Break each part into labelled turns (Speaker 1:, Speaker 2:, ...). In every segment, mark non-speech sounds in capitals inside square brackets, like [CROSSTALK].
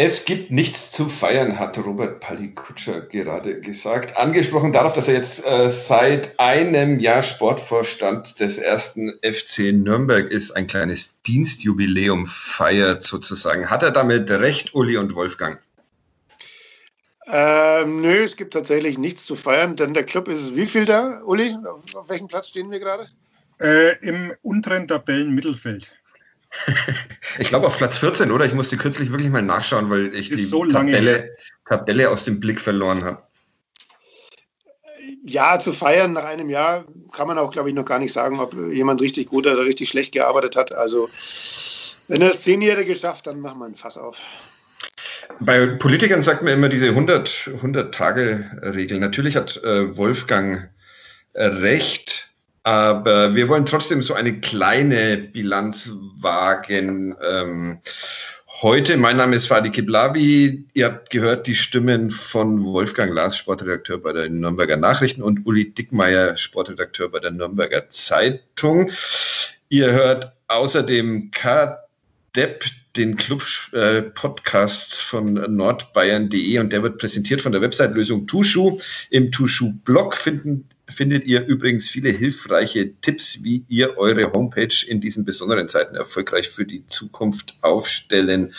Speaker 1: Es gibt nichts zu feiern, hat Robert Palikutscher gerade gesagt. Angesprochen darauf, dass er jetzt äh, seit einem Jahr Sportvorstand des ersten FC Nürnberg ist, ein kleines Dienstjubiläum feiert sozusagen. Hat er damit recht, Uli und Wolfgang?
Speaker 2: Ähm, nö, es gibt tatsächlich nichts zu feiern, denn der Club ist wie viel da, Uli? Auf welchem Platz stehen wir gerade?
Speaker 3: Äh, Im unteren Tabellenmittelfeld.
Speaker 1: Ich glaube auf Platz 14, oder? Ich musste kürzlich wirklich mal nachschauen, weil ich die so Tabelle, Tabelle aus dem Blick verloren habe.
Speaker 2: Ja, zu feiern nach einem Jahr kann man auch, glaube ich, noch gar nicht sagen, ob jemand richtig gut oder richtig schlecht gearbeitet hat. Also, wenn er das Zehnjährige schafft, dann machen wir ein Fass auf.
Speaker 1: Bei Politikern sagt man immer diese 100-Tage-Regel. Natürlich hat äh, Wolfgang recht. Aber wir wollen trotzdem so eine kleine Bilanz wagen. Ähm, heute, mein Name ist Fadi Kiblavi. Ihr habt gehört die Stimmen von Wolfgang Lars, Sportredakteur bei den Nürnberger Nachrichten und Uli Dickmeier, Sportredakteur bei der Nürnberger Zeitung. Ihr hört außerdem KDEP, den Club-Podcast äh, von nordbayern.de und der wird präsentiert von der Website-Lösung Tushu. Im Tushu-Blog finden findet ihr übrigens viele hilfreiche Tipps, wie ihr eure Homepage in diesen besonderen Zeiten erfolgreich für die Zukunft aufstellen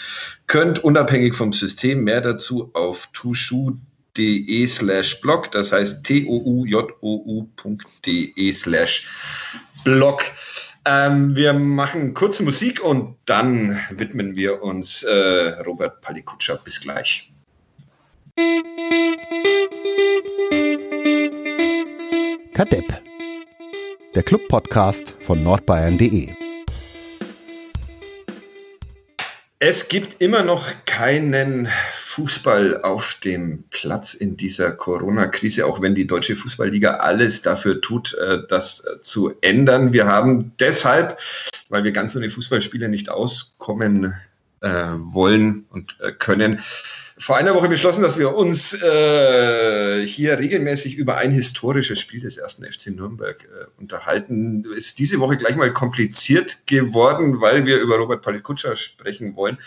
Speaker 1: könnt, unabhängig vom System. Mehr dazu auf tushu.de slash blog, das heißt t-o-u-j-o-u.de slash blog. Ähm, wir machen kurze Musik und dann widmen wir uns äh, Robert Palikutscher. Bis gleich.
Speaker 4: Kadepp, der Club-Podcast von nordbayern.de.
Speaker 1: Es gibt immer noch keinen Fußball auf dem Platz in dieser Corona-Krise, auch wenn die Deutsche Fußballliga alles dafür tut, äh, das zu ändern. Wir haben deshalb, weil wir ganz ohne Fußballspiele nicht auskommen äh, wollen und äh, können, vor einer Woche beschlossen, dass wir uns äh, hier regelmäßig über ein historisches Spiel des ersten FC Nürnberg äh, unterhalten. Ist diese Woche gleich mal kompliziert geworden, weil wir über Robert Palikutscher sprechen wollen.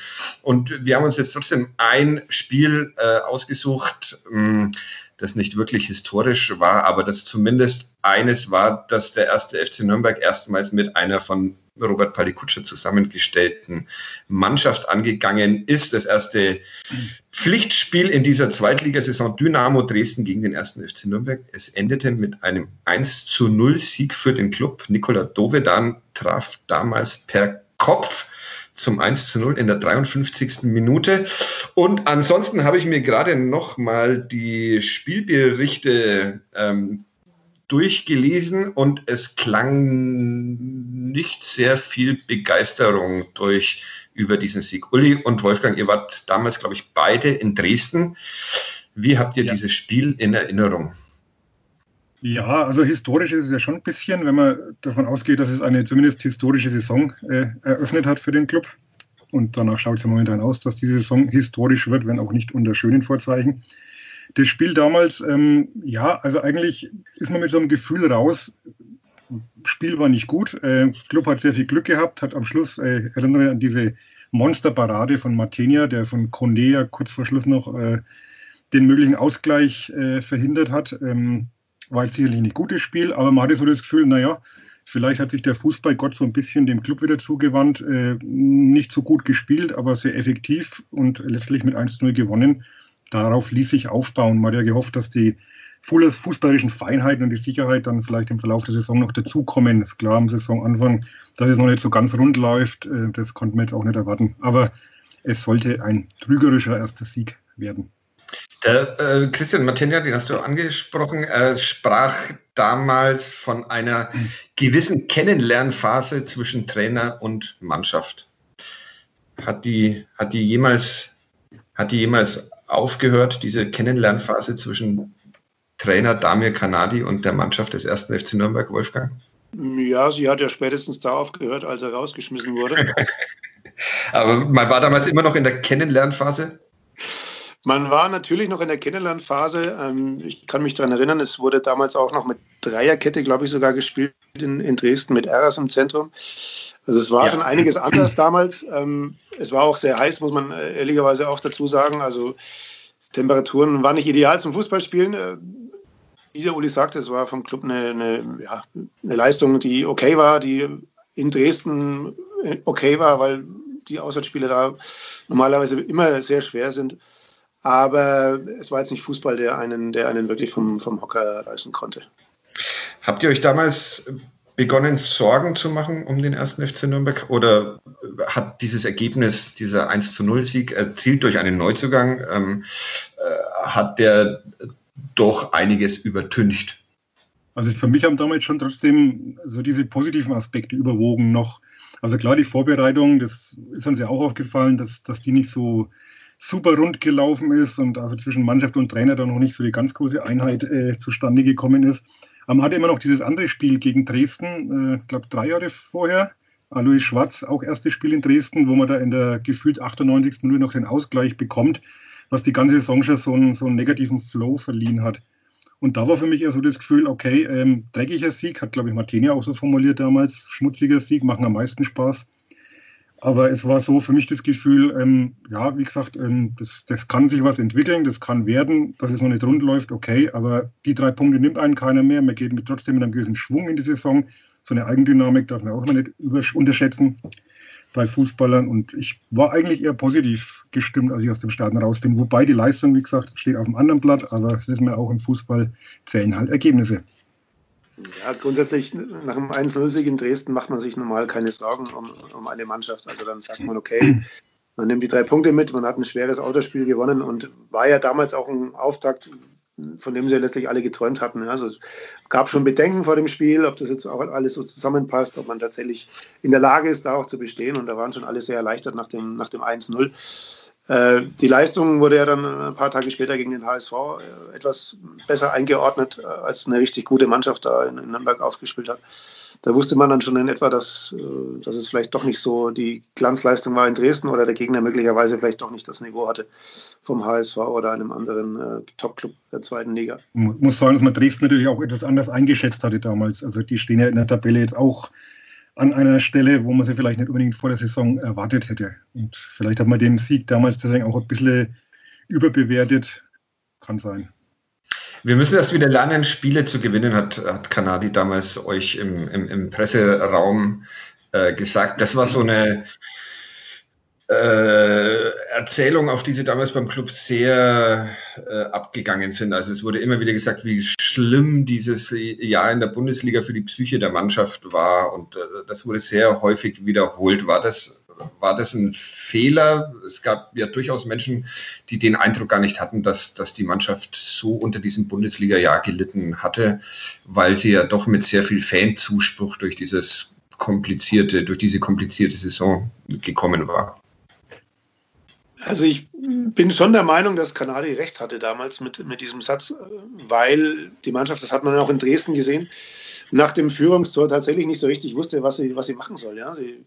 Speaker 1: Und wir haben uns jetzt trotzdem ein Spiel äh, ausgesucht, mh, hm, das nicht wirklich historisch war, aber das zumindest eines war, dass der erste FC Nürnberg erstmals mit einer von Robert Palikutscher zusammengestellten Mannschaft angegangen ist. Das erste Pflichtspiel in dieser Zweitligasaison Dynamo Dresden gegen den ersten FC Nürnberg. Es endete mit einem 1 zu 0 Sieg für den Club. Nikola Dovedan traf damals per Kopf zum 1 zu 0 in der 53. Minute. Und ansonsten habe ich mir gerade noch mal die Spielberichte ähm, durchgelesen und es klang nicht sehr viel Begeisterung durch über diesen Sieg. Uli und Wolfgang, ihr wart damals, glaube ich, beide in Dresden. Wie habt ihr ja. dieses Spiel in Erinnerung?
Speaker 3: Ja, also historisch ist es ja schon ein bisschen, wenn man davon ausgeht, dass es eine zumindest historische Saison äh, eröffnet hat für den Club. Und danach schaut es ja momentan aus, dass diese Saison historisch wird, wenn auch nicht unter schönen Vorzeichen. Das Spiel damals, ähm, ja, also eigentlich ist man mit so einem Gefühl raus. Spiel war nicht gut. Äh, Club hat sehr viel Glück gehabt, hat am Schluss, äh, erinnere an diese Monsterparade von Martenia, der von Condé ja kurz vor Schluss noch äh, den möglichen Ausgleich äh, verhindert hat. Ähm, war jetzt sicherlich nicht gutes Spiel, aber man hatte so das Gefühl, naja, vielleicht hat sich der Fußballgott so ein bisschen dem Club wieder zugewandt. Äh, nicht so gut gespielt, aber sehr effektiv und letztlich mit 1-0 gewonnen darauf ließ sich aufbauen. Man hat ja gehofft, dass die fußballerischen Feinheiten und die Sicherheit dann vielleicht im Verlauf der Saison noch dazukommen. Ist klar am Saisonanfang, dass es noch nicht so ganz rund läuft, äh, das konnten wir jetzt auch nicht erwarten. Aber es sollte ein trügerischer erster Sieg werden.
Speaker 1: Der äh, Christian Martenia, den hast du angesprochen, äh, sprach damals von einer gewissen Kennenlernphase zwischen Trainer und Mannschaft. Hat die, hat die jemals, hat die jemals aufgehört, diese Kennenlernphase zwischen Trainer Damir Kanadi und der Mannschaft des ersten FC Nürnberg, Wolfgang?
Speaker 2: Ja, sie hat ja spätestens da aufgehört, als er rausgeschmissen wurde. [LAUGHS]
Speaker 1: Aber man war damals immer noch in der Kennenlernphase?
Speaker 2: Man war natürlich noch in der Kennenlernphase. Ähm, ich kann mich daran erinnern, es wurde damals auch noch mit Dreierkette, glaube ich, sogar gespielt in, in Dresden mit Eras im Zentrum. Also es war ja. schon einiges anders damals. Ähm, es war auch sehr heiß, muss man äh, ehrlicherweise auch dazu sagen. Also Temperaturen waren nicht ideal zum Fußballspielen. Äh, wie der Uli sagte, es war vom Club eine, eine, ja, eine Leistung, die okay war, die in Dresden äh, okay war, weil die Auswärtsspiele da normalerweise immer sehr schwer sind. Aber es war jetzt nicht Fußball, der einen, der einen wirklich vom, vom Hocker reißen konnte.
Speaker 1: Habt ihr euch damals begonnen, Sorgen zu machen um den ersten FC Nürnberg? Oder hat dieses Ergebnis, dieser 1 zu 0 Sieg erzielt durch einen Neuzugang, ähm, äh, hat der doch einiges übertüncht?
Speaker 3: Also für mich haben damals schon trotzdem so diese positiven Aspekte überwogen noch. Also klar, die Vorbereitung, das ist uns ja auch aufgefallen, dass, dass die nicht so super rund gelaufen ist und also zwischen Mannschaft und Trainer da noch nicht so die ganz große Einheit äh, zustande gekommen ist. Aber man hatte immer noch dieses andere Spiel gegen Dresden, ich äh, glaube drei Jahre vorher. Alois Schwarz, auch erstes Spiel in Dresden, wo man da in der gefühlt 98. Minute noch den Ausgleich bekommt, was die ganze Saison schon so einen, so einen negativen Flow verliehen hat. Und da war für mich eher so das Gefühl, okay, ähm, dreckiger Sieg, hat glaube ich Martini auch so formuliert damals, schmutziger Sieg, machen am meisten Spaß. Aber es war so für mich das Gefühl, ähm, ja, wie gesagt, ähm, das, das, kann sich was entwickeln, das kann werden, dass es noch nicht rund läuft, okay, aber die drei Punkte nimmt einen keiner mehr. Man geht mit, trotzdem mit einem gewissen Schwung in die Saison. So eine Eigendynamik darf man auch mal nicht unterschätzen bei Fußballern. Und ich war eigentlich eher positiv gestimmt, als ich aus dem Stadion raus bin. Wobei die Leistung, wie gesagt, steht auf dem anderen Blatt, aber es ist mir auch im Fußball zählen halt Ergebnisse.
Speaker 2: Ja, grundsätzlich nach einem 1-0-Sieg in Dresden macht man sich normal keine Sorgen um, um eine Mannschaft. Also dann sagt man, okay, man nimmt die drei Punkte mit, man hat ein schweres Autospiel gewonnen und war ja damals auch ein Auftakt, von dem sie ja letztlich alle geträumt hatten. Also es gab schon Bedenken vor dem Spiel, ob das jetzt auch alles so zusammenpasst, ob man tatsächlich in der Lage ist, da auch zu bestehen. Und da waren schon alle sehr erleichtert nach dem, nach dem 1-0. Äh, die Leistung wurde ja dann ein paar Tage später gegen den HSV äh, etwas besser eingeordnet, äh, als eine richtig gute Mannschaft da in Nürnberg aufgespielt hat. Da wusste man dann schon in etwa, dass, dass es vielleicht doch nicht so die Glanzleistung war in Dresden oder der Gegner möglicherweise vielleicht doch nicht das Niveau hatte vom HSV oder einem anderen äh, Top-Club der zweiten Liga. Ich
Speaker 3: muss sagen, dass man Dresden natürlich auch etwas anders eingeschätzt hatte damals. Also die stehen ja in der Tabelle jetzt auch an einer Stelle, wo man sie vielleicht nicht unbedingt vor der Saison erwartet hätte. Und vielleicht hat man den Sieg damals deswegen auch ein bisschen überbewertet. Kann sein.
Speaker 1: Wir müssen erst wieder lernen, Spiele zu gewinnen, hat, hat Kanadi damals euch im, im, im Presseraum äh, gesagt. Das war so eine äh, Erzählung, auf die sie damals beim Club sehr äh, abgegangen sind. Also es wurde immer wieder gesagt, wie schlimm dieses Jahr in der Bundesliga für die Psyche der Mannschaft war und äh, das wurde sehr häufig wiederholt. War das, war das ein Fehler? Es gab ja durchaus Menschen, die den Eindruck gar nicht hatten, dass, dass die Mannschaft so unter diesem Bundesliga-Jahr gelitten hatte, weil sie ja doch mit sehr viel Fanzuspruch durch dieses komplizierte, durch diese komplizierte Saison gekommen war.
Speaker 2: Also ich bin schon der Meinung, dass Kanadi recht hatte damals mit, mit diesem Satz, weil die Mannschaft, das hat man auch in Dresden gesehen, nach dem Führungstor tatsächlich nicht so richtig wusste, was sie, was sie machen soll. Ja? Sie,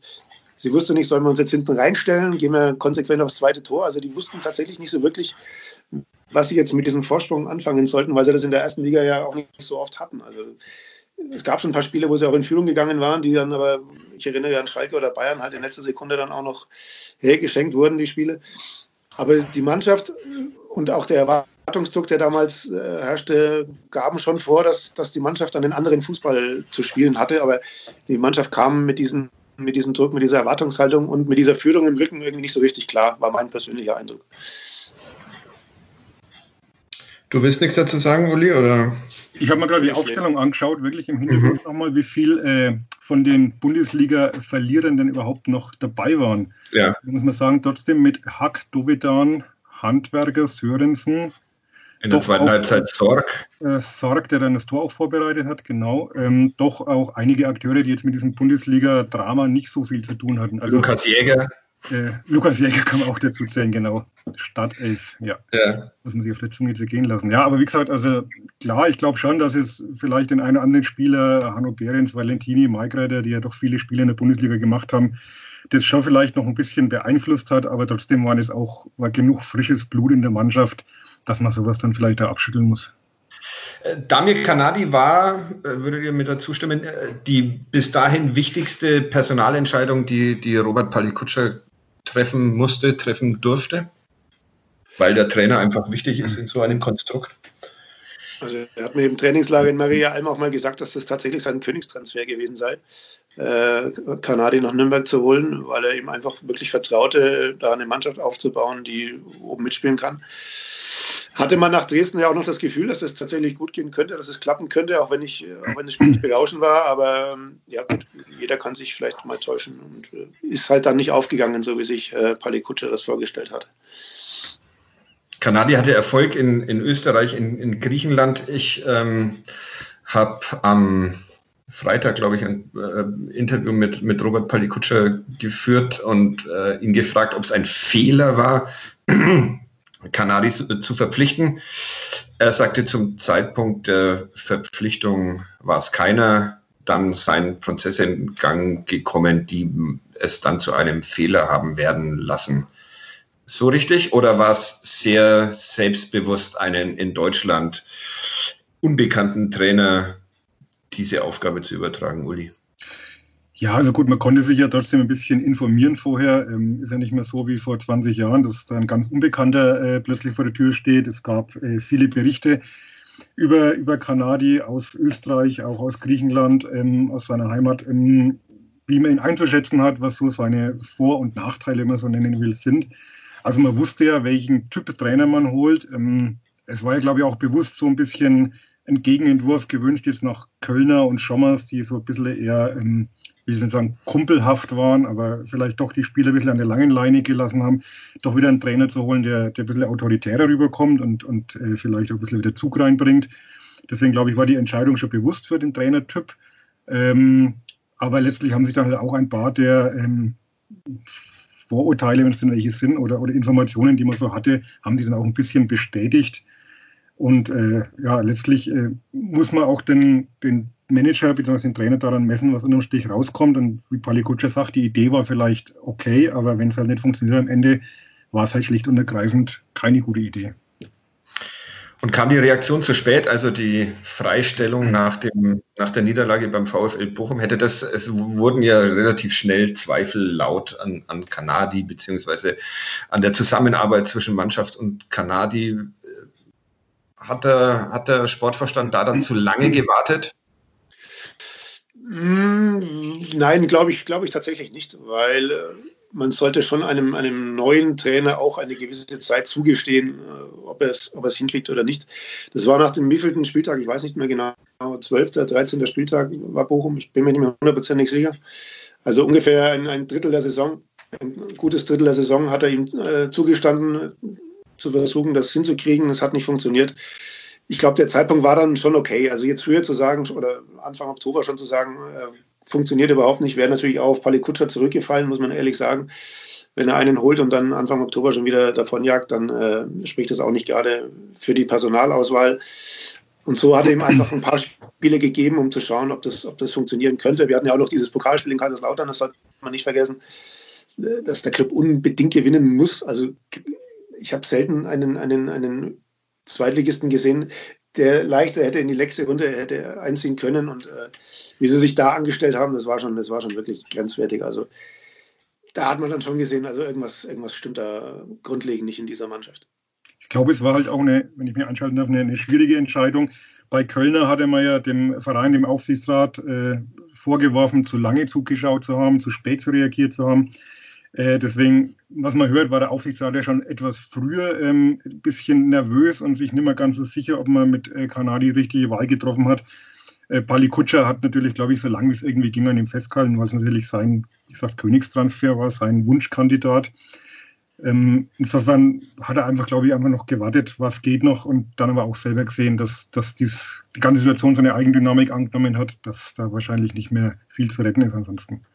Speaker 2: sie wusste nicht, sollen wir uns jetzt hinten reinstellen, gehen wir konsequent aufs zweite Tor. Also die wussten tatsächlich nicht so wirklich, was sie jetzt mit diesem Vorsprung anfangen sollten, weil sie das in der ersten Liga ja auch nicht so oft hatten. Also es gab schon ein paar Spiele, wo sie auch in Führung gegangen waren, die dann aber, ich erinnere an Schalke oder Bayern, halt in letzter Sekunde dann auch noch hergeschenkt wurden, die Spiele. Aber die Mannschaft und auch der Erwartungsdruck, der damals äh, herrschte, gaben schon vor, dass, dass die Mannschaft einen anderen Fußball zu spielen hatte. Aber die Mannschaft kam mit, diesen, mit diesem Druck, mit dieser Erwartungshaltung und mit dieser Führung im Rücken irgendwie nicht so richtig klar, war mein persönlicher Eindruck.
Speaker 1: Du willst nichts dazu sagen, Uli? Oder?
Speaker 3: Ich habe mir gerade die Aufstellung angeschaut, wirklich im Hintergrund mhm. nochmal, wie viel äh, von den Bundesliga-Verlierern denn überhaupt noch dabei waren. Ja. Da muss man sagen, trotzdem mit Hack, Dovedan, Handwerker, Sörensen.
Speaker 1: In der zweiten Halbzeit Sorg.
Speaker 3: Äh, Sorg, der dann das Tor auch vorbereitet hat, genau. Ähm, doch auch einige Akteure, die jetzt mit diesem Bundesliga-Drama nicht so viel zu tun hatten.
Speaker 1: Also, Lukas Jäger.
Speaker 3: Äh, Lukas Jäger kann man auch dazu zählen, genau. Startelf, ja. ja. Muss man sich auf der Zunge zu gehen lassen. Ja, aber wie gesagt, also klar, ich glaube schon, dass es vielleicht den einen oder anderen Spieler, Hanno Behrens, Valentini, Maikreiter, die ja doch viele Spiele in der Bundesliga gemacht haben, das schon vielleicht noch ein bisschen beeinflusst hat, aber trotzdem waren es auch war genug frisches Blut in der Mannschaft, dass man sowas dann vielleicht da abschütteln muss.
Speaker 1: Äh, Damir Kanadi war, äh, würdet ihr mir dazu stimmen, äh, die bis dahin wichtigste Personalentscheidung, die, die Robert Palikutscher treffen musste, treffen durfte? Weil der Trainer einfach wichtig ist in so einem Konstrukt.
Speaker 2: Also er hat mir im Trainingslager in Maria Alm auch mal gesagt, dass das tatsächlich sein Königstransfer gewesen sei, äh, Kanadi nach Nürnberg zu holen, weil er ihm einfach wirklich vertraute, da eine Mannschaft aufzubauen, die oben mitspielen kann hatte man nach Dresden ja auch noch das Gefühl, dass es tatsächlich gut gehen könnte, dass es klappen könnte, auch wenn, ich, auch wenn das Spiel nicht berauschend war. Aber ähm, ja gut, jeder kann sich vielleicht mal täuschen und äh, ist halt dann nicht aufgegangen, so wie sich äh, Pali Kutscher das vorgestellt hat.
Speaker 1: Kanadi hatte Erfolg in, in Österreich, in, in Griechenland. Ich ähm, habe am Freitag, glaube ich, ein äh, Interview mit, mit Robert Palikutscher geführt und äh, ihn gefragt, ob es ein Fehler war, Canaris zu verpflichten. Er sagte, zum Zeitpunkt der Verpflichtung war es keiner. Dann sein Prozess in Gang gekommen, die es dann zu einem Fehler haben werden lassen. So richtig? Oder war es sehr selbstbewusst, einen in Deutschland unbekannten Trainer diese Aufgabe zu übertragen, Uli?
Speaker 3: Ja, also gut, man konnte sich ja trotzdem ein bisschen informieren vorher. Ähm, ist ja nicht mehr so wie vor 20 Jahren, dass da ein ganz Unbekannter äh, plötzlich vor der Tür steht. Es gab äh, viele Berichte über, über Kanadi aus Österreich, auch aus Griechenland, ähm, aus seiner Heimat, ähm, wie man ihn einzuschätzen hat, was so seine Vor- und Nachteile, wenn man so nennen will, sind. Also man wusste ja, welchen Typ Trainer man holt. Ähm, es war ja, glaube ich, auch bewusst so ein bisschen ein Gegenentwurf gewünscht jetzt nach Kölner und Schommers, die so ein bisschen eher ähm, will ich nicht sagen, kumpelhaft waren, aber vielleicht doch die Spieler ein bisschen an der langen Leine gelassen haben, doch wieder einen Trainer zu holen, der, der ein bisschen autoritärer rüberkommt und, und äh, vielleicht auch ein bisschen wieder Zug reinbringt. Deswegen glaube ich, war die Entscheidung schon bewusst für den Trainertyp. Ähm, aber letztlich haben sich dann halt auch ein paar der ähm, Vorurteile, wenn es denn welche sind, oder, oder Informationen, die man so hatte, haben sich dann auch ein bisschen bestätigt. Und äh, ja, letztlich äh, muss man auch den, den Manager bzw. den Trainer daran messen, was unterm Strich rauskommt. Und wie Pali Kutscher sagt, die Idee war vielleicht okay, aber wenn es halt nicht funktioniert am Ende, war es halt schlicht und ergreifend keine gute Idee.
Speaker 1: Und kam die Reaktion zu spät, also die Freistellung nach, dem, nach der Niederlage beim VfL Bochum, hätte das, es wurden ja relativ schnell Zweifel laut an, an Kanadi, beziehungsweise an der Zusammenarbeit zwischen Mannschaft und Kanadi. Hat der, hat der Sportverstand da dann zu lange gewartet?
Speaker 2: Mm, nein, glaube ich, glaube ich tatsächlich nicht, weil äh, man sollte schon einem, einem neuen Trainer auch eine gewisse Zeit zugestehen, äh, ob er es, ob er es hinkriegt oder nicht. Das war nach dem wievielten Spieltag, ich weiß nicht mehr genau, 12., 13. Spieltag war Bochum, ich bin mir nicht mehr hundertprozentig sicher. Also ungefähr ein, ein, Drittel der Saison, ein gutes Drittel der Saison hat er ihm äh, zugestanden, zu versuchen, das hinzukriegen. Es hat nicht funktioniert ich glaube, der Zeitpunkt war dann schon okay. Also jetzt früher zu sagen oder Anfang Oktober schon zu sagen, äh, funktioniert überhaupt nicht, wäre natürlich auch auf Pali Kutscher zurückgefallen, muss man ehrlich sagen. Wenn er einen holt und dann Anfang Oktober schon wieder davonjagt, dann äh, spricht das auch nicht gerade für die Personalauswahl. Und so hat er ihm einfach ein paar Spiele gegeben, um zu schauen, ob das, ob das funktionieren könnte. Wir hatten ja auch noch dieses Pokalspiel in Kaiserslautern, das sollte man nicht vergessen, äh, dass der Club unbedingt gewinnen muss. Also ich habe selten einen, einen, einen Zweitligisten gesehen, der leichter hätte in die letzte Runde hätte einziehen können. Und äh, wie sie sich da angestellt haben, das war schon, das war schon wirklich grenzwertig. Also da hat man dann schon gesehen, also irgendwas, irgendwas stimmt da grundlegend nicht in dieser Mannschaft.
Speaker 3: Ich glaube, es war halt auch eine, wenn ich mir anschalten darf, eine, eine schwierige Entscheidung. Bei Kölner hatte man ja dem Verein, dem Aufsichtsrat äh, vorgeworfen, zu lange zugeschaut zu haben, zu spät zu reagiert zu haben. Äh, deswegen, was man hört, war der Aufsichtsrat ja schon etwas früher ähm, ein bisschen nervös und sich nicht mehr ganz so sicher, ob man mit äh, Kanadi richtige Wahl getroffen hat. Äh, Pali Kutscher hat natürlich, glaube ich, so lange es irgendwie ging, an ihm festgehalten, weil es natürlich sein, wie gesagt, Königstransfer war, sein Wunschkandidat. Ähm, insofern hat er einfach, glaube ich, einfach noch gewartet, was geht noch und dann aber auch selber gesehen, dass, dass dies, die ganze Situation so eine Eigendynamik angenommen hat, dass da wahrscheinlich nicht mehr viel zu retten ist ansonsten.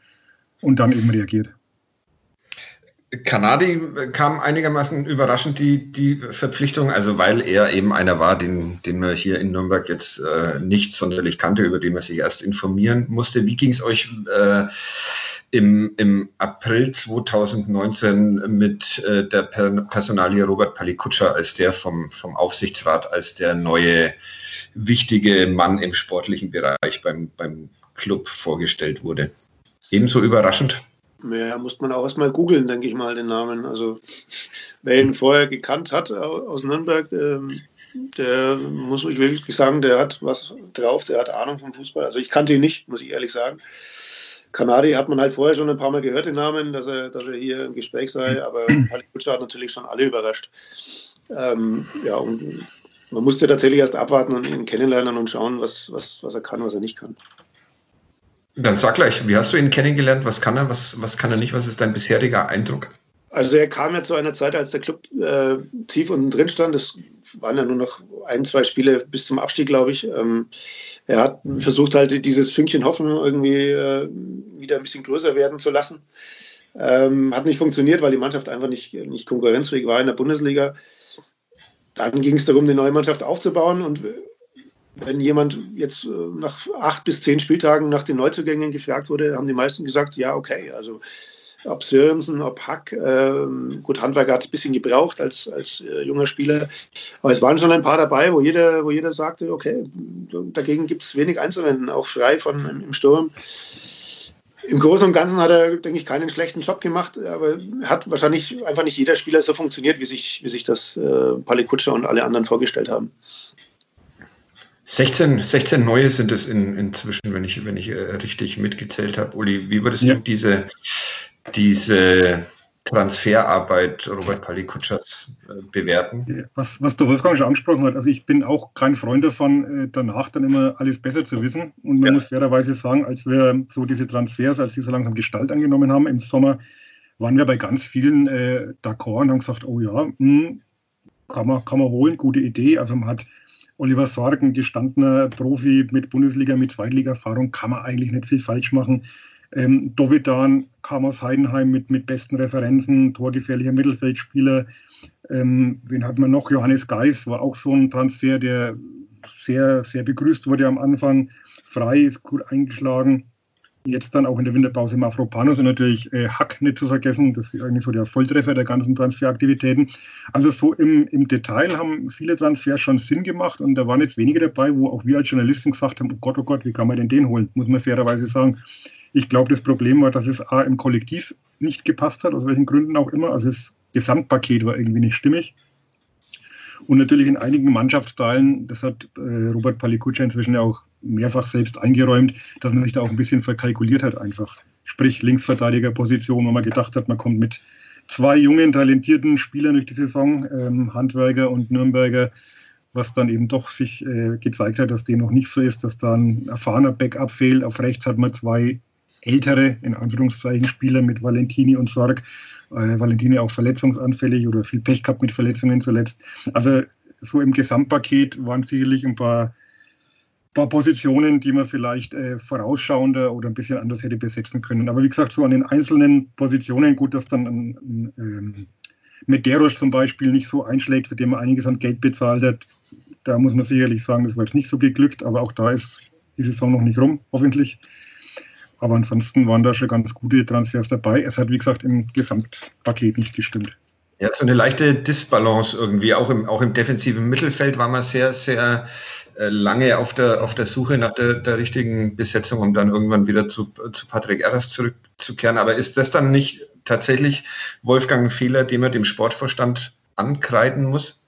Speaker 3: Und dann eben reagiert.
Speaker 1: Kanadi kam einigermaßen überraschend die, die Verpflichtung, also weil er eben einer war, den, den man hier in Nürnberg jetzt äh, nicht sonderlich kannte, über den man sich erst informieren musste. Wie ging es euch äh, im, im April 2019 mit äh, der Personalie Robert Palikutscher als der vom, vom Aufsichtsrat, als der neue wichtige Mann im sportlichen Bereich beim, beim Club vorgestellt wurde. Ebenso überraschend.
Speaker 2: Ja, muss man auch erstmal googeln, denke ich mal, den Namen. Also, wer ihn vorher gekannt hat aus Nürnberg, ähm, der muss ich wirklich sagen, der hat was drauf, der hat Ahnung vom Fußball. Also, ich kannte ihn nicht, muss ich ehrlich sagen. Kanadi hat man halt vorher schon ein paar Mal gehört, den Namen, dass er, dass er hier im Gespräch sei, aber Palikutscher hat natürlich schon alle überrascht. Ähm, ja, und man musste tatsächlich erst abwarten und ihn kennenlernen und schauen, was, was, was er kann, was er nicht kann.
Speaker 1: Dann sag gleich, wie hast du ihn kennengelernt? Was kann er, was, was kann er nicht? Was ist dein bisheriger Eindruck?
Speaker 2: Also er kam ja zu einer Zeit, als der Club äh, tief unten drin stand. Das waren ja nur noch ein, zwei Spiele bis zum Abstieg, glaube ich. Ähm, er hat versucht halt dieses Fünkchen Hoffnung irgendwie äh, wieder ein bisschen größer werden zu lassen. Ähm, hat nicht funktioniert, weil die Mannschaft einfach nicht, nicht konkurrenzfähig war in der Bundesliga. Dann ging es darum, eine neue Mannschaft aufzubauen und wenn jemand jetzt äh, nach acht bis zehn Spieltagen nach den Neuzugängen gefragt wurde, haben die meisten gesagt, ja, okay. Also ob Sörensen, ob Hack, ähm, gut, Handwerker hat es ein bisschen gebraucht als, als äh, junger Spieler, aber es waren schon ein paar dabei, wo jeder, wo jeder sagte, okay, dagegen gibt es wenig einzuwenden, auch frei von im Sturm. Im Großen und Ganzen hat er, denke ich, keinen schlechten Job gemacht, aber hat wahrscheinlich einfach nicht jeder Spieler so funktioniert, wie sich, wie sich das äh, Palikutscher und alle anderen vorgestellt haben.
Speaker 1: 16, 16 neue sind es in, inzwischen, wenn ich, wenn ich äh, richtig mitgezählt habe. Uli, wie würdest ja. du diese, diese Transferarbeit Robert Palikutschas äh, bewerten?
Speaker 3: Was, was der Wolfgang schon angesprochen hat, also ich bin auch kein Freund davon, äh, danach dann immer alles besser zu wissen. Und man ja. muss fairerweise sagen, als wir so diese Transfers, als sie so langsam Gestalt angenommen haben im Sommer, waren wir bei ganz vielen äh, d'accord und haben gesagt, oh ja, mh, hm, kann, man, kann man holen, gute Idee. Also man hat Oliver Sorgen, gestandener Profi mit Bundesliga, mit Zweitliga-Erfahrung, kann man eigentlich nicht viel falsch machen. Ähm, Dovidan kam aus Heidenheim mit, mit besten Referenzen, torgefährlicher Mittelfeldspieler. Ähm, wen hat man noch? Johannes Geis war auch so ein Transfer, der sehr, sehr begrüßt wurde am Anfang. Frei ist gut eingeschlagen. Jetzt dann auch in der Winterpause Mafropanos und natürlich äh, Hack nicht zu vergessen. Das ist eigentlich so der Volltreffer der ganzen Transferaktivitäten. Also so im, im Detail haben viele Transfers schon Sinn gemacht und da waren jetzt wenige dabei, wo auch wir als Journalisten gesagt haben, oh Gott, oh Gott, wie kann man denn den holen? Muss man fairerweise sagen. Ich glaube, das Problem war, dass es A im Kollektiv nicht gepasst hat, aus welchen Gründen auch immer. Also das Gesamtpaket war irgendwie nicht stimmig. Und natürlich in einigen Mannschaftsteilen, das hat äh, Robert Palikutscha inzwischen ja auch mehrfach selbst eingeräumt, dass man sich da auch ein bisschen verkalkuliert hat einfach. Sprich Linksverteidigerposition, wo man gedacht hat, man kommt mit zwei jungen, talentierten Spielern durch die Saison, ähm, Handwerker und Nürnberger, was dann eben doch sich äh, gezeigt hat, dass dem noch nicht so ist, dass da ein erfahrener Backup fehlt. Auf rechts hat man zwei ältere, in Anführungszeichen, Spieler mit Valentini und Sorg. Äh, Valentini auch verletzungsanfällig oder viel Pech gehabt mit Verletzungen zuletzt. Also so im Gesamtpaket waren sicherlich ein paar paar Positionen, die man vielleicht äh, vorausschauender oder ein bisschen anders hätte besetzen können. Aber wie gesagt, so an den einzelnen Positionen, gut, dass dann ein, ein ähm, Medeiros zum Beispiel nicht so einschlägt, für den man einiges an Geld bezahlt hat. Da muss man sicherlich sagen, das war jetzt nicht so geglückt, aber auch da ist die Saison noch nicht rum, hoffentlich. Aber ansonsten waren da schon ganz gute Transfers dabei. Es hat, wie gesagt, im Gesamtpaket nicht gestimmt.
Speaker 1: Ja, so eine leichte Disbalance irgendwie. Auch im, auch im defensiven Mittelfeld war man sehr, sehr äh, lange auf der, auf der Suche nach der, der richtigen Besetzung, um dann irgendwann wieder zu, zu Patrick Erras zurückzukehren. Aber ist das dann nicht tatsächlich, Wolfgang, ein Fehler, den man dem Sportvorstand ankreiden muss?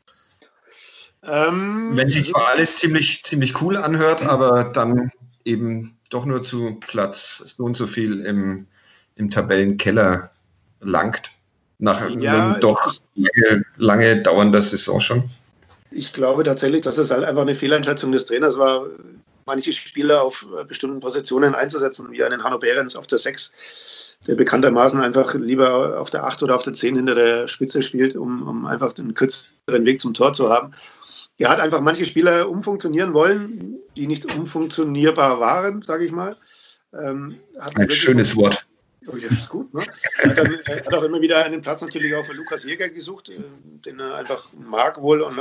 Speaker 1: Ähm, Wenn sich zwar alles ziemlich, ziemlich cool anhört, aber dann eben doch nur zu Platz so und so viel im, im Tabellenkeller langt, nach ja, einem doch lange, lange dauernder Saison schon.
Speaker 2: Ich glaube tatsächlich, dass es halt einfach eine Fehleinschätzung des Trainers war, manche Spieler auf bestimmten Positionen einzusetzen, wie einen Hanno Behrens auf der 6, der bekanntermaßen einfach lieber auf der 8 oder auf der 10 hinter der Spitze spielt, um, um einfach den kürzeren Weg zum Tor zu haben. Er hat einfach manche Spieler umfunktionieren wollen, die nicht umfunktionierbar waren, sage ich mal.
Speaker 1: Ähm, Ein schönes Wort.
Speaker 2: Oh, ja, ist gut. Ne? Er hat, er hat, auch immer wieder einen Platz natürlich auch für Lukas Jäger gesucht, äh, den er einfach mag wohl und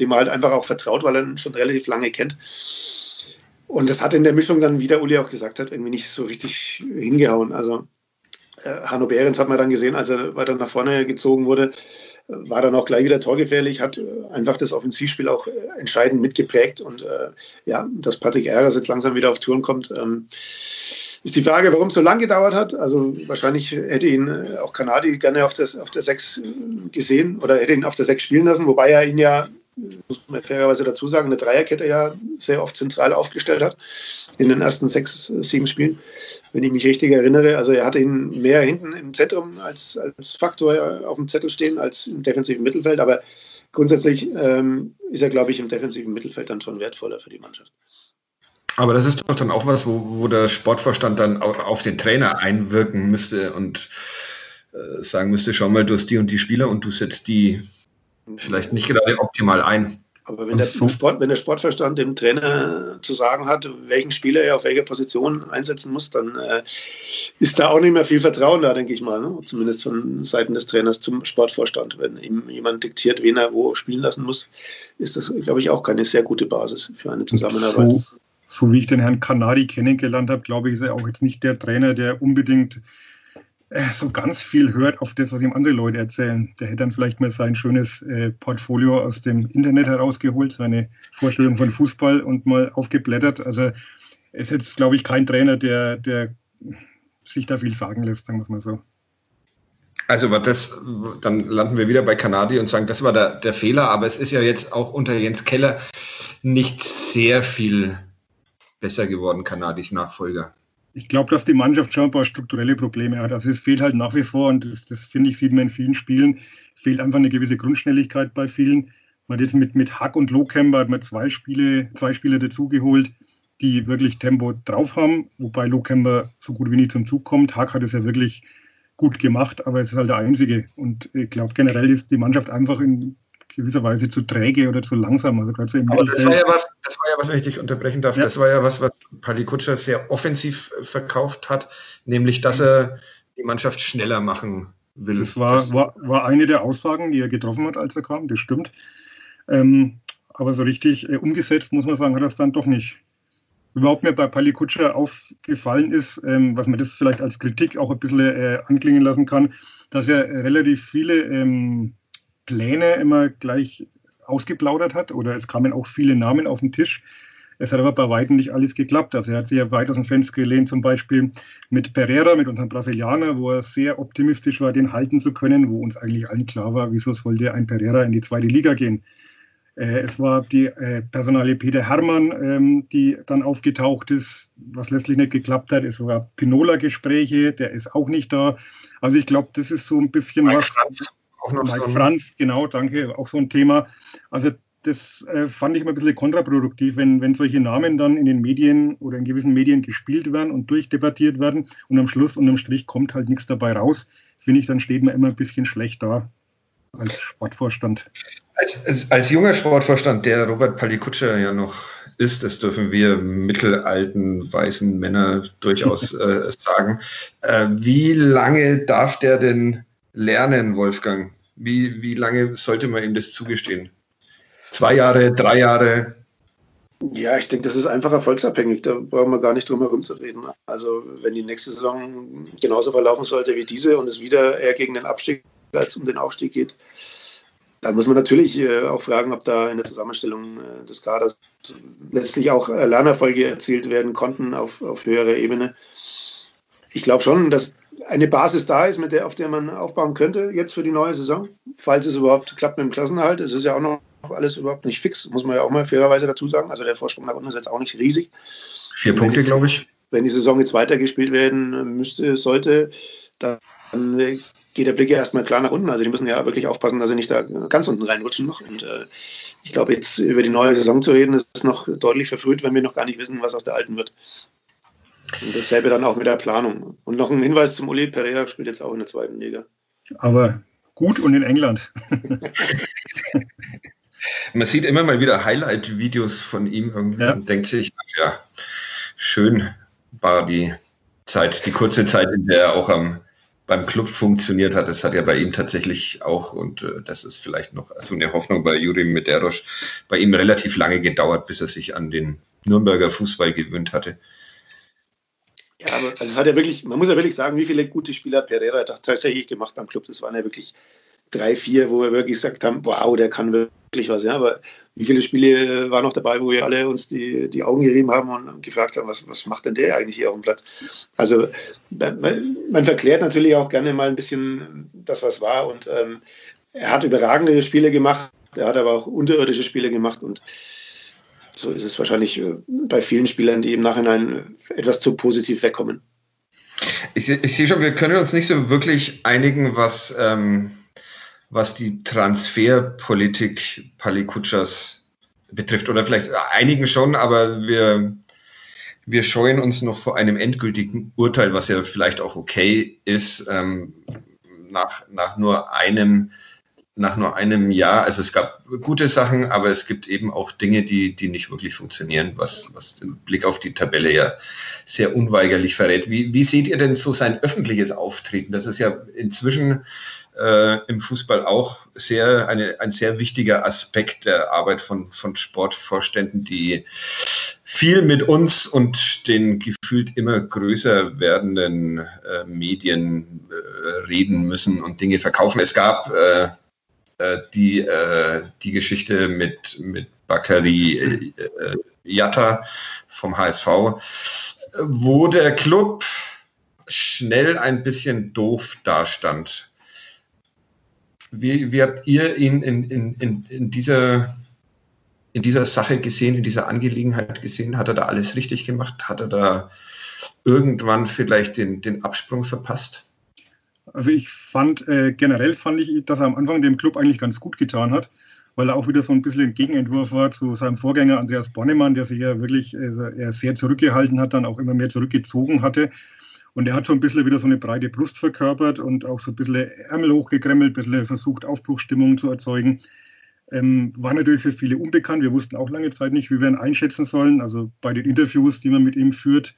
Speaker 2: dem er halt einfach auch vertraut, weil er ihn schon relativ lange kennt. Und das hat in der Mischung dann, wie der Uli auch gesagt hat, irgendwie nicht so richtig hingehauen. Also Äh, Hanno Behrens hat man dann gesehen, als er weiter nach vorne gezogen wurde, war dann auch gleich wieder torgefährlich, hat äh, einfach das Offensivspiel auch äh, entscheidend mitgeprägt. Und äh, ja, dass Patrick Ehrers jetzt langsam wieder auf Touren kommt, ähm, ist die Frage, warum es so lange gedauert hat. Also wahrscheinlich hätte ihn auch Kanadi gerne auf, das, auf der 6 gesehen oder hätte ihn auf der 6 spielen lassen, wobei er ihn ja muss man fairerweise dazu sagen, eine Dreierkette ja sehr oft zentral aufgestellt hat in den ersten sechs, sieben Spielen, wenn ich mich richtig erinnere. Also er hatte ihn mehr hinten im Zentrum als, als Faktor auf dem Zettel stehen als im defensiven Mittelfeld, aber grundsätzlich ähm, ist er, glaube ich, im defensiven Mittelfeld dann schon wertvoller für die Mannschaft.
Speaker 1: Aber das ist doch dann auch was, wo, wo der Sportvorstand dann auf den Trainer einwirken müsste und äh, sagen müsste, schau mal, du hast die und die Spieler und du setzt die vielleicht nicht gerade optimal ein.
Speaker 2: Aber wenn der, Sport, wenn der Sportverstand dem Trainer zu sagen hat, welchen Spieler er auf welcher Position einsetzen muss, dann äh, ist da auch nicht mehr viel Vertrauen da, denke ich mal. Ne? Zumindest von Seiten des Trainers zum Sportvorstand. Wenn ihm jemand diktiert, wen er wo spielen lassen muss, ist das, glaube ich, auch keine sehr gute Basis für eine Zusammenarbeit.
Speaker 3: So, so wie ich den Herrn Kanadi kennengelernt habe, glaube ich, ist er auch jetzt nicht der Trainer, der unbedingt so ganz viel hört auf das, was ihm andere Leute erzählen. Der hätte dann vielleicht mal sein schönes äh, Portfolio aus dem Internet herausgeholt, seine Vorstellung von Fußball und mal aufgeblättert. Also ist jetzt, glaube ich, kein Trainer, der, der sich da viel sagen lässt, sagen wir es mal so.
Speaker 1: Also das, dann landen wir wieder bei Kanadi und sagen, das war der, der Fehler, aber es ist ja jetzt auch unter Jens Keller nicht sehr viel besser geworden, Kanadis Nachfolger
Speaker 3: ich glaube, dass die Mannschaft schon ein paar strukturelle Probleme hat. Also es fehlt halt nach wie vor, und das, das finde ich, sieht man in vielen Spielen, fehlt einfach eine gewisse Grundschnelligkeit bei vielen. Man hat jetzt mit, mit Hack und Lohkemper hat man zwei Spiele, zwei Spieler dazugeholt, die wirklich Tempo drauf haben, wobei Lohkemper so gut wie nie zum Zug kommt. Hack hat es ja wirklich gut gemacht, aber es ist halt der Einzige. Und ich glaube, generell ist die Mannschaft einfach in gewisser Weise zu träge oder zu langsam. Also
Speaker 1: gerade so im Aber das war, ja was, das war ja was, wenn ich dich unterbrechen darf, ja. das war ja was, was Pali Kutscher sehr offensiv verkauft hat, nämlich dass er die Mannschaft schneller machen will.
Speaker 3: Das war, das war, war eine der Aussagen, die er getroffen hat, als er kam, das stimmt. Ähm, aber so richtig äh, umgesetzt, muss man sagen, hat er es dann doch nicht. Überhaupt mir bei Pali Kutscher aufgefallen ist, ähm, was man das vielleicht als Kritik auch ein bisschen äh, anklingen lassen kann, dass er relativ viele ähm, Pläne immer gleich ausgeplaudert hat oder es kamen auch viele Namen auf den Tisch. Es hat aber bei weitem nicht alles geklappt. Also er hat sich ja weit aus dem Fenster gelehnt, zum Beispiel mit Pereira, mit unserem Brasilianer, wo er sehr optimistisch war, den halten zu können, wo uns eigentlich allen klar war, wieso sollte ein Pereira in die zweite Liga gehen. Äh, es war die äh, Personalie Peter Hermann, ähm, die dann aufgetaucht ist, was letztlich nicht geklappt hat. Es war Pinola-Gespräche, der ist auch nicht da. Also ich glaube, das ist so ein bisschen Mike was. Franz auch noch Mike so Franz, genau, danke, auch so ein Thema. Also das äh, fand ich immer ein bisschen kontraproduktiv, wenn, wenn solche Namen dann in den Medien oder in gewissen Medien gespielt werden und durchdebattiert werden und am Schluss unterm Strich kommt halt nichts dabei raus. Finde ich, dann steht man immer ein bisschen schlecht da als Sportvorstand.
Speaker 1: Als, als, als junger Sportvorstand, der Robert Palikutscher ja noch ist, das dürfen wir mittelalten weißen Männer durchaus [LAUGHS] äh, sagen. Äh, wie lange darf der denn lernen, Wolfgang? Wie, wie lange sollte man ihm das zugestehen? Zwei Jahre, drei Jahre?
Speaker 2: Ja, ich denke, das ist einfach erfolgsabhängig. Da brauchen wir gar nicht drum herum zu reden. Also, wenn die nächste Saison genauso verlaufen sollte wie diese und es wieder eher gegen den Abstieg als um den Aufstieg geht, dann muss man natürlich äh, auch fragen, ob da in der Zusammenstellung äh, des Kaders letztlich auch äh, Lernerfolge erzielt werden konnten auf, auf höherer Ebene. Ich glaube schon, dass eine Basis da ist, mit der, auf der man aufbauen könnte jetzt für die neue Saison, falls es überhaupt klappt mit dem Klassenerhalt. Es ist ja auch noch alles überhaupt nicht fix, muss man ja auch mal fairerweise dazu sagen. Also der Vorsprung nach unten ist jetzt auch nicht riesig.
Speaker 1: Vier Punkte, glaube ich.
Speaker 2: Wenn die Saison jetzt weitergespielt werden müsste, sollte, dann geht der Blick ja erstmal klar nach unten. Also die müssen ja wirklich aufpassen, dass sie nicht da ganz unten reinrutschen noch. Und äh, ich glaube, jetzt über die neue Saison zu reden, ist noch deutlich verfrüht, wenn wir noch gar nicht wissen, was aus der alten wird. Und dasselbe dann auch mit der Planung. Und noch ein Hinweis zum Uli Pereira spielt jetzt auch in der zweiten Liga.
Speaker 3: Aber gut und in England. [LAUGHS]
Speaker 1: Man sieht immer mal wieder Highlight-Videos von ihm irgendwie ja. und denkt sich, ja, schön war die Zeit, die kurze Zeit, in der er auch am, beim Club funktioniert hat. Das hat ja bei ihm tatsächlich auch, und äh, das ist vielleicht noch so eine Hoffnung bei Juri Mederosch, bei ihm relativ lange gedauert, bis er sich an den Nürnberger Fußball gewöhnt hatte.
Speaker 2: Ja, aber also es hat ja wirklich, man muss ja wirklich sagen, wie viele gute Spieler Pereira tatsächlich gemacht beim Club. Das waren ja wirklich drei, vier, wo wir wirklich gesagt haben, wow, der kann wirklich was. Ja, aber wie viele Spiele waren noch dabei, wo wir alle uns die, die Augen gerieben haben und gefragt haben, was, was macht denn der eigentlich hier auf dem Platz? Also man, man verklärt natürlich auch gerne mal ein bisschen das, was war. Und ähm, er hat überragende Spiele gemacht, er hat aber auch unterirdische Spiele gemacht und so ist es wahrscheinlich äh, bei vielen Spielern, die im Nachhinein etwas zu positiv wegkommen.
Speaker 1: Ich, ich sehe schon, wir können uns nicht so wirklich einigen, was, ähm, was die Transferpolitik Palikutschas betrifft. Oder vielleicht einigen schon, aber wir, wir scheuen uns noch vor einem endgültigen Urteil, was ja vielleicht auch okay ist, ähm, nach, nach nur einem nach nur einem Jahr, also es gab gute Sachen, aber es gibt eben auch Dinge, die, die nicht wirklich funktionieren, was, was den Blick auf die Tabelle ja sehr unweigerlich verrät. Wie, wie seht ihr denn so sein öffentliches Auftreten? Das ist ja inzwischen äh, im Fußball auch sehr, eine, ein sehr wichtiger Aspekt der Arbeit von, von Sportvorständen, die viel mit uns und den gefühlt immer größer werdenden äh, Medien äh, reden müssen und Dinge verkaufen. Es gab äh, äh, die, äh, die Geschichte mit, mit Bakary äh, Yatta vom HSV, wo der Club schnell ein bisschen doof dastand. Wie, wie habt ihr ihn in, in, in, in, dieser, in dieser Sache gesehen, in dieser Angelegenheit gesehen? Hat er da alles richtig gemacht? Hat er da irgendwann vielleicht den, den Absprung verpasst?
Speaker 3: Also ich fand, äh, generell fand ich, dass er am Anfang dem Club eigentlich ganz gut getan hat, weil er auch wieder so ein bisschen ein Gegenentwurf war zu seinem Vorgänger Andreas Bornemann, der sich ja wirklich äh, sehr zurückgehalten hat, dann auch immer mehr zurückgezogen hatte. Und er hat so ein bisschen wieder so eine breite Brust verkörpert und auch so ein bisschen Ärmel hochgekremmelt, ein bisschen versucht, Aufbruchstimmung zu erzeugen. Ähm, war natürlich für viele unbekannt. Wir wussten auch lange Zeit nicht, wie wir ihn einschätzen sollen. Also bei den Interviews, die man mit ihm führt,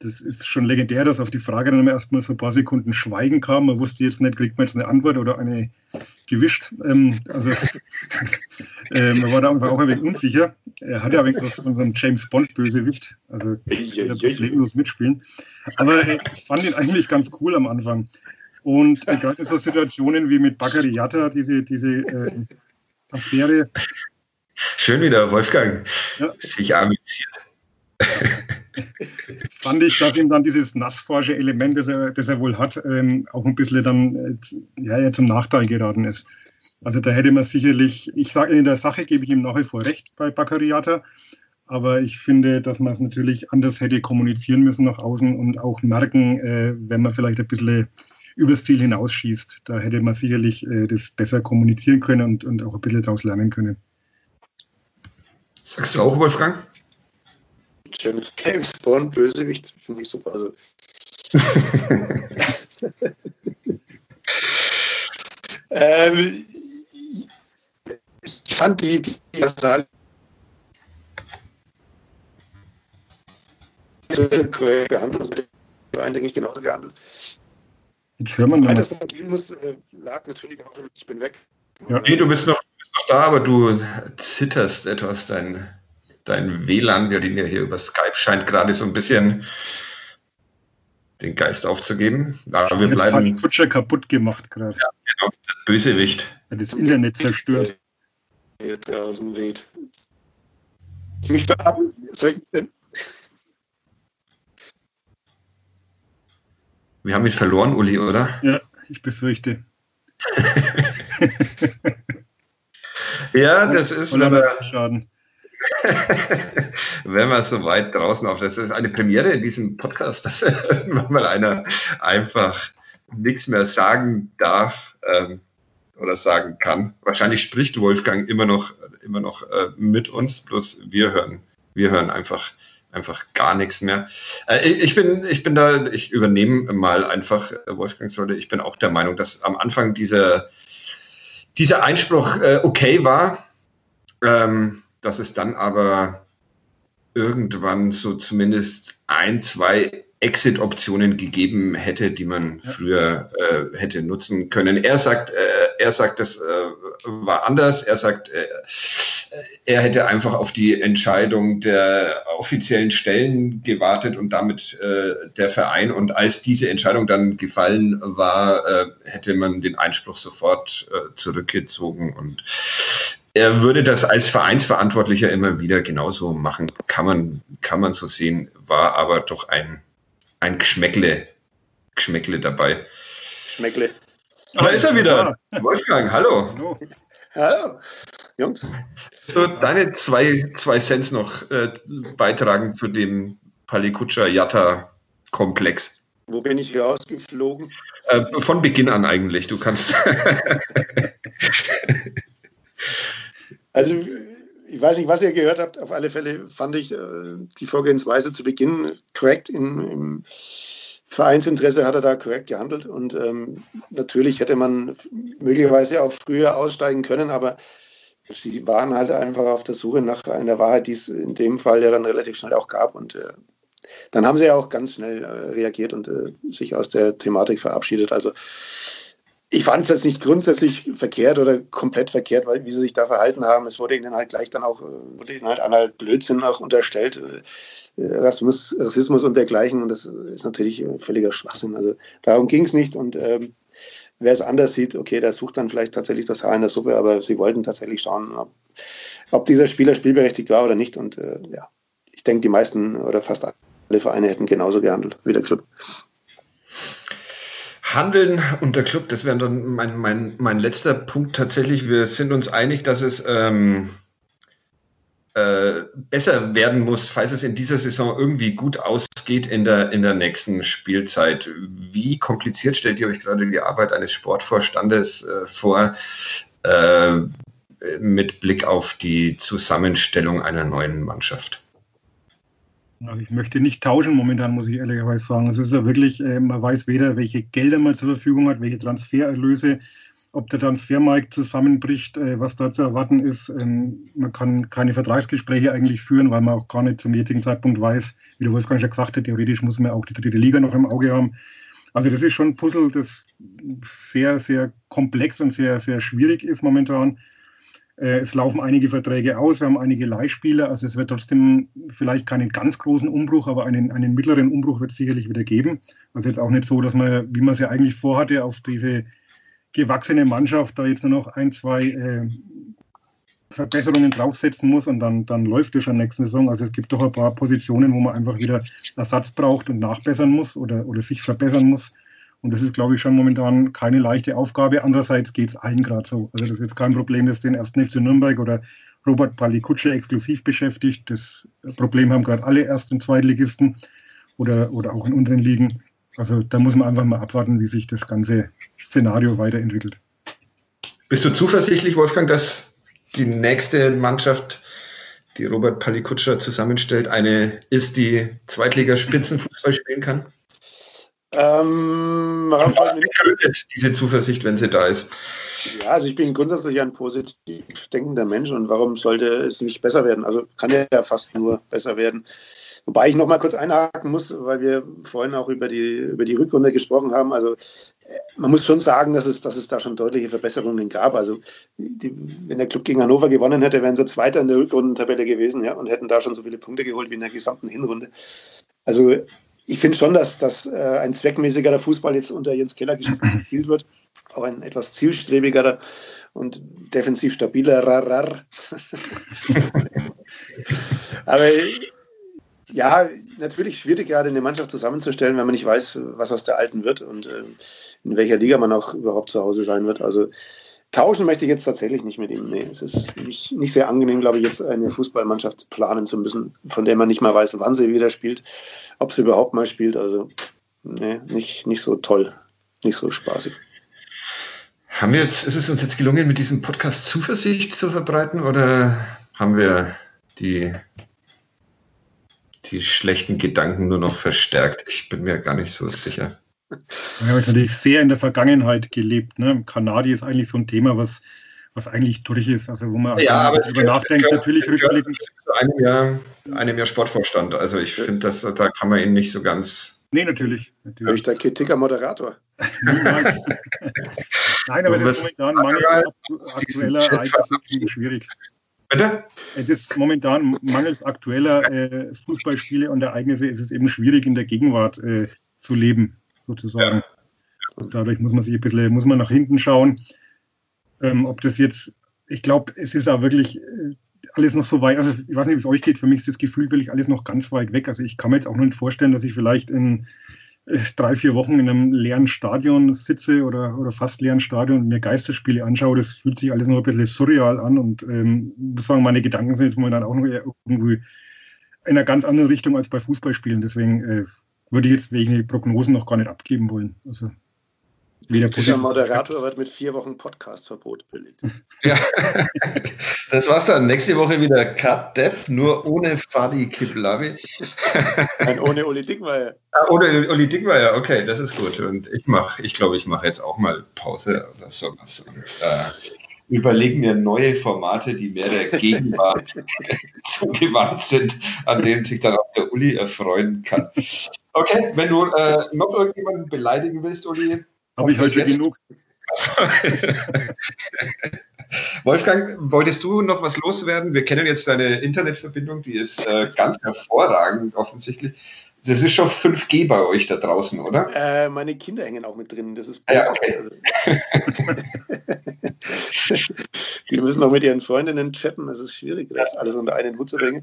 Speaker 3: das ist schon legendär, dass auf die Frage dann erstmal so ein paar Sekunden Schweigen kam. Man wusste jetzt nicht, kriegt man jetzt eine Antwort oder eine gewischt. Ähm, also [LAUGHS] äh, man war da einfach auch ein wenig unsicher. Er hatte ja ein wenig was von so einem James Bond-Bösewicht. Also problemlos mitspielen. Aber äh, ich fand ihn eigentlich ganz cool am Anfang. Und äh, gerade in so Situationen wie mit Bakary Yatta, diese, diese äh, Affäre.
Speaker 1: Schön wieder, Wolfgang. Ja. Sich amüsiert. [LAUGHS]
Speaker 3: fand ich, dass ihm dann dieses nassforsche Element, das er, das er wohl hat, ähm, auch ein bisschen dann äh, ja, ja, zum Nachteil geraten ist. Also da hätte man sicherlich, ich sage in der Sache gebe ich ihm nach wie vor recht bei Baccariata, aber ich finde, dass man es natürlich anders hätte kommunizieren müssen nach außen und auch merken, äh, wenn man vielleicht ein bisschen übers Ziel hinausschießt. Da hätte man sicherlich äh, das besser kommunizieren können und, und auch ein bisschen daraus lernen können.
Speaker 1: Sagst du auch, Wolfgang?
Speaker 2: James Bond, Bösewicht, finde ich super. Also. [LAUGHS] ähm, ich fand die, die Personal behandelt, eigentlich genauso gehandelt.
Speaker 3: Jetzt hören wir
Speaker 2: das muss, äh, lag natürlich auch, ich bin weg.
Speaker 1: Ja. Nee, du bist noch, bist noch da, aber du zitterst etwas, dein dein WLAN, wir reden ja hier über Skype, scheint gerade so ein bisschen den Geist aufzugeben.
Speaker 3: Aber wir bleiben. Hat Kutscher kaputt gemacht gerade. Ja,
Speaker 1: genau. Bösewicht.
Speaker 3: Hat das Internet zerstört.
Speaker 2: Hier draußen weht. Ich mich?
Speaker 1: Wir haben ihn verloren, Uli, oder?
Speaker 3: Ja, ich befürchte. [LAUGHS]
Speaker 1: ja, das ist aber.
Speaker 3: Schaden. [LAUGHS]
Speaker 1: wenn man so weit draußen auf, das ist eine Premiere in diesem Podcast, dass [LAUGHS] mal einer einfach nichts mehr sagen darf ähm, oder sagen kann. Wahrscheinlich spricht Wolfgang immer noch, immer noch äh, mit uns, bloß wir hören, wir hören einfach, einfach gar nichts mehr. Äh, ich, bin, ich bin da, ich übernehme mal einfach äh, Wolfgangs Rolle. Ich bin auch der Meinung, dass am Anfang dieser, dieser Einspruch äh, okay war. Ähm, dass es dann aber irgendwann so zumindest ein, zwei Exit-Optionen gegeben hätte, die man ja. früher äh, hätte nutzen können. Er sagt, äh, er sagt, das äh, war anders. Er sagt, äh, er hätte einfach auf die Entscheidung der offiziellen Stellen gewartet und damit äh, der Verein. Und als diese Entscheidung dann gefallen war, äh, hätte man den Einspruch sofort zurückgezogen. Und er würde das als Vereinsverantwortlicher immer wieder genauso machen. Kann man, kann man so sehen, war aber doch ein, ein Geschmäckle, Geschmäckle dabei.
Speaker 2: Schmeckle.
Speaker 1: Da ist er wieder. Wolfgang, hallo.
Speaker 2: Hallo. Hallo, Jungs.
Speaker 1: So, deine zwei, zwei Cents noch äh, beitragen zu dem Palikutscher-Jatta-Komplex.
Speaker 2: Wo bin ich hier ausgeflogen?
Speaker 1: Äh, von Beginn an eigentlich. Du kannst. [LAUGHS]
Speaker 2: Also, ich weiß nicht, was ihr gehört habt. Auf alle Fälle fand ich äh, die Vorgehensweise zu Beginn korrekt. In, Im Vereinsinteresse hat er da korrekt gehandelt. Und ähm, natürlich hätte man möglicherweise auch früher aussteigen können, aber sie waren halt einfach auf der Suche nach einer Wahrheit, die es in dem Fall ja dann relativ schnell auch gab. Und äh, dann haben sie ja auch ganz schnell äh, reagiert und äh, sich aus der Thematik verabschiedet. Also ich fand es jetzt nicht grundsätzlich verkehrt oder komplett verkehrt, weil wie sie sich da verhalten haben. Es wurde ihnen halt gleich dann auch, äh, wurde ihnen halt einmal Blödsinn auch unterstellt, äh, Rassismus, Rassismus und dergleichen. Und das ist natürlich äh, völliger Schwachsinn. Also darum ging es nicht. Und ähm, wer es anders sieht, okay, der sucht dann vielleicht tatsächlich das Haar in der Suppe, aber sie wollten tatsächlich schauen, ob, ob dieser Spieler spielberechtigt war oder nicht. Und äh, ja, ich denke, die meisten oder fast alle Vereine hätten genauso gehandelt wie der Club.
Speaker 1: Handeln und der Club, das wäre dann mein, mein, mein letzter Punkt tatsächlich. Wir sind uns einig, dass es ähm, äh, besser werden muss, falls es in dieser Saison irgendwie gut ausgeht in der, in der nächsten Spielzeit. Wie kompliziert stellt ihr euch gerade die Arbeit eines Sportvorstandes äh, vor, äh, mit Blick auf die Zusammenstellung einer neuen Mannschaft?
Speaker 3: Also ich möchte nicht tauschen momentan, muss ich ehrlicherweise sagen. Es ist ja wirklich, äh, man weiß weder, welche Gelder man zur Verfügung hat, welche Transfererlöse, ob der Transfermarkt zusammenbricht, äh, was da zu erwarten ist. Ähm, man kann keine Vertragsgespräche eigentlich führen, weil man auch gar nicht zum jetzigen Zeitpunkt weiß, wie der Wolfgang schon gesagt hat, theoretisch muss man auch die dritte Liga noch im Auge haben. Also das ist schon ein Puzzle, das sehr, sehr komplex und sehr, sehr schwierig ist momentan. Äh, es laufen einige Verträge aus, wir haben einige Leihspieler, also es wird trotzdem vielleicht keinen ganz großen Umbruch, aber einen, einen mittleren Umbruch wird es sicherlich wieder geben. Also jetzt auch nicht so, dass man, wie man es ja eigentlich vorhatte, auf diese gewachsene Mannschaft da jetzt nur noch ein, zwei äh, Verbesserungen draufsetzen muss und dann, dann läuft es schon nächste Saison. Also es gibt doch ein paar Positionen, wo man einfach wieder Ersatz braucht und nachbessern muss oder, oder sich verbessern muss. Und das ist, glaube ich, schon momentan keine leichte Aufgabe. Andererseits geht es allen gerade so. Also das ist jetzt kein Problem, das den ersten FC Nürnberg oder Robert Palikutsche exklusiv beschäftigt. Das Problem haben gerade alle Erst- und Zweitligisten oder, oder auch in unteren Ligen. Also da muss man einfach mal abwarten, wie sich das ganze Szenario weiterentwickelt.
Speaker 1: Bist du zuversichtlich, Wolfgang, dass die nächste Mannschaft, die Robert Palikutscher zusammenstellt, eine ist, die Zweitligaspitzenfußball spielen kann? Ähm, begründet diese Zuversicht, wenn sie da ist?
Speaker 2: Ja, also ich bin grundsätzlich ein positiv denkender Mensch und warum sollte es nicht besser werden? Also kann ja fast nur besser werden. Wobei ich noch mal kurz einhaken muss, weil wir vorhin auch über die, über die Rückrunde gesprochen haben. Also man muss schon sagen, dass es, dass es da schon deutliche Verbesserungen gab. Also die, wenn der Club gegen Hannover gewonnen hätte, wären sie Zweiter in der Rückrundentabelle gewesen ja, und hätten da schon so viele Punkte geholt wie in der gesamten Hinrunde. Also ich finde schon, dass, dass äh, ein zweckmäßigerer Fußball jetzt unter Jens Keller [LAUGHS] gespielt wird. Auch ein etwas zielstrebigerer und defensiv stabilerer. [LAUGHS] Aber ja, natürlich schwierig, gerade eine Mannschaft zusammenzustellen, wenn man nicht weiß, was aus der alten wird und äh, in welcher Liga man auch überhaupt zu Hause sein wird. Also Tauschen möchte ich jetzt tatsächlich nicht mit ihm. Nee, es ist nicht, nicht sehr angenehm, glaube ich, jetzt eine Fußballmannschaft planen zu müssen, von der man nicht mal weiß, wann sie wieder spielt, ob sie überhaupt mal spielt. Also, nee, nicht, nicht so toll, nicht so spaßig.
Speaker 1: Haben wir jetzt, ist es uns jetzt gelungen, mit diesem Podcast Zuversicht zu verbreiten oder haben wir die, die schlechten Gedanken nur noch verstärkt? Ich bin mir gar nicht so sicher.
Speaker 3: Wir haben natürlich sehr in der Vergangenheit gelebt. Ne? Kanadi ist eigentlich so ein Thema, was, was eigentlich durch ist, also wo man
Speaker 1: ja,
Speaker 3: darüber nachdenkt, gehört, natürlich rückblickend.
Speaker 1: Zu einem Jahr, einem Jahr Sportvorstand. Also ich finde, da kann man ihn nicht so ganz.
Speaker 3: Nee, natürlich. natürlich.
Speaker 2: Ich der Kritiker-Moderator. [LAUGHS]
Speaker 3: Niemals. Nein, aber es ist momentan manchmal aktueller Ereignis schwierig. Bitte? Es ist momentan mangels aktueller äh, Fußballspiele und Ereignisse ist es eben schwierig in der Gegenwart äh, zu leben, sozusagen. Ja. Dadurch muss man sich ein bisschen, muss man nach hinten schauen. Ähm, ob das jetzt, ich glaube, es ist auch wirklich äh, alles noch so weit, also ich weiß nicht, wie es euch geht, für mich ist das Gefühl wirklich alles noch ganz weit weg. Also ich kann mir jetzt auch nicht vorstellen, dass ich vielleicht in äh, drei, vier Wochen in einem leeren Stadion sitze oder, oder fast leeren Stadion und mir Geisterspiele anschaue. Das fühlt sich alles noch ein bisschen surreal an und ähm, muss sagen, meine Gedanken sind jetzt momentan auch noch eher irgendwie in einer ganz anderen Richtung als bei Fußballspielen. Deswegen äh, würde ich jetzt wegen Prognosen noch gar nicht abgeben wollen. Also
Speaker 2: Weder Dieser Moderator wird mit vier Wochen Podcast-Verbot belegt. [LAUGHS]
Speaker 1: Ja, das war's dann. Nächste Woche wieder Cut Dev, nur ohne Fadi Kiblavi. [LAUGHS]
Speaker 2: Nein, ohne Uli Dickmeier.
Speaker 1: Ah, ohne Uli Dickmeier, okay, das ist gut. Und ich mache, ich glaube, ich mache jetzt auch mal Pause oder sowas. Und, äh, überlegen mir neue Formate, die mehr der Gegenwart [LAUGHS] zugewandt sind, an denen sich dann auch der Uli erfreuen kann. Okay, wenn du äh, noch irgendjemanden beleidigen willst, Uli,
Speaker 3: habe ich heute genug. [LAUGHS]
Speaker 1: Wolfgang, wolltest du noch was loswerden? Wir kennen jetzt deine Internetverbindung, die ist äh, ganz hervorragend offensichtlich. Das ist schon 5G bei euch da draußen, oder?
Speaker 2: Äh, meine Kinder hängen auch mit drin. Das ist
Speaker 1: ja, okay. [LAUGHS]
Speaker 2: die müssen auch mit ihren Freundinnen chatten. Das ist schwierig, das alles unter einen Hut zu bringen.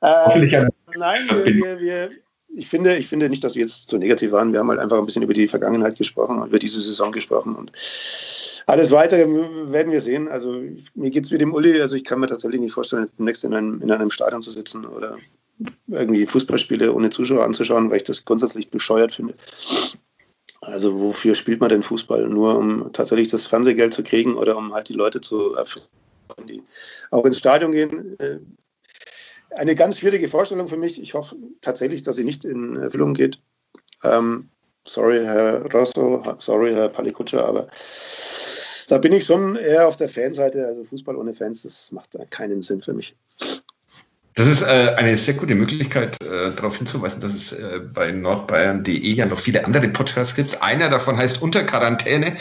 Speaker 1: Äh,
Speaker 2: nein, wir, wir, wir, ich finde, ich finde nicht, dass wir jetzt zu negativ waren. Wir haben halt einfach ein bisschen über die Vergangenheit gesprochen und über diese Saison gesprochen. Und alles weitere werden wir sehen. Also mir geht es wie dem Uli. Also ich kann mir tatsächlich nicht vorstellen, demnächst in einem, in einem Stadion zu sitzen oder irgendwie Fußballspiele ohne Zuschauer anzuschauen, weil ich das grundsätzlich bescheuert finde. Also wofür spielt man denn Fußball? Nur um tatsächlich das Fernsehgeld zu kriegen oder um halt die Leute zu erfreuen, die auch ins Stadion gehen. Eine ganz schwierige Vorstellung für mich. Ich hoffe tatsächlich, dass sie nicht in Erfüllung geht. Ähm, sorry, Herr Rosso, sorry, Herr Palikutscher, aber da bin ich schon eher auf der Fanseite. Also Fußball ohne Fans, das macht keinen Sinn für mich.
Speaker 1: Das ist äh, eine sehr gute Möglichkeit, äh, darauf hinzuweisen, dass es äh, bei nordbayern.de ja noch viele andere Podcasts gibt. Einer davon heißt Unter Quarantäne.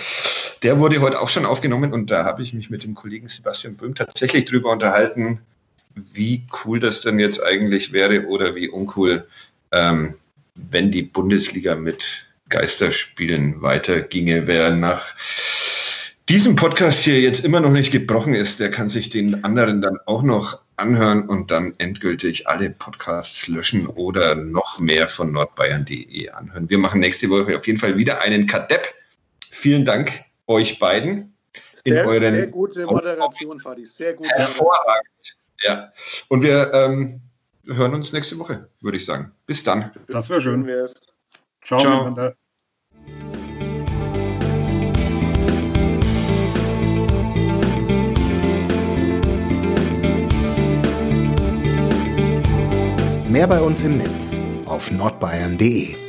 Speaker 1: Der wurde heute auch schon aufgenommen und da habe ich mich mit dem Kollegen Sebastian Böhm tatsächlich drüber unterhalten, wie cool das denn jetzt eigentlich wäre oder wie uncool, ähm, wenn die Bundesliga mit Geisterspielen weiterginge. Wer nach diesem Podcast hier jetzt immer noch nicht gebrochen ist, der kann sich den anderen dann auch noch anhören und dann endgültig alle Podcasts löschen oder noch mehr von nordbayern.de anhören. Wir machen nächste Woche auf jeden Fall wieder einen Kadepp. Vielen Dank euch beiden.
Speaker 2: Sehr, sehr gute Moderation, Fadi. Sehr gut.
Speaker 1: Hervorragend. Ja. Und wir ähm, hören uns nächste Woche, würde ich sagen. Bis dann.
Speaker 3: Das wäre schön.
Speaker 1: Ciao. Ciao.
Speaker 4: Mehr bei uns im Netz auf nordbayern.de